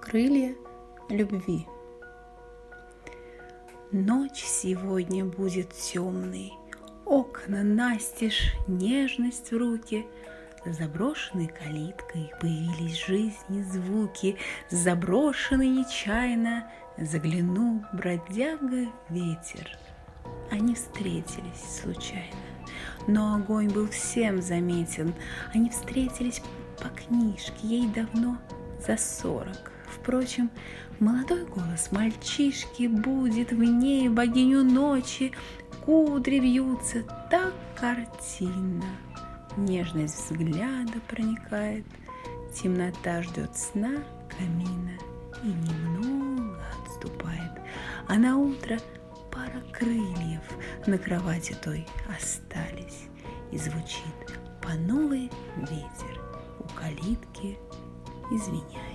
Крылья любви. Ночь сегодня будет темной, Окна настежь, нежность в руки, За заброшенной калиткой появились жизни звуки, Заброшенный нечаянно заглянул бродяга ветер. Они встретились случайно, но огонь был всем заметен. Они встретились по книжке, ей давно за сорок. Впрочем, молодой голос мальчишки будет в ней богиню ночи, кудри вьются так картинно. Нежность взгляда проникает, темнота ждет сна камина и немного отступает. А на утро пара крыльев на кровати той остались, и звучит по новый ветер у калитки, извиняясь.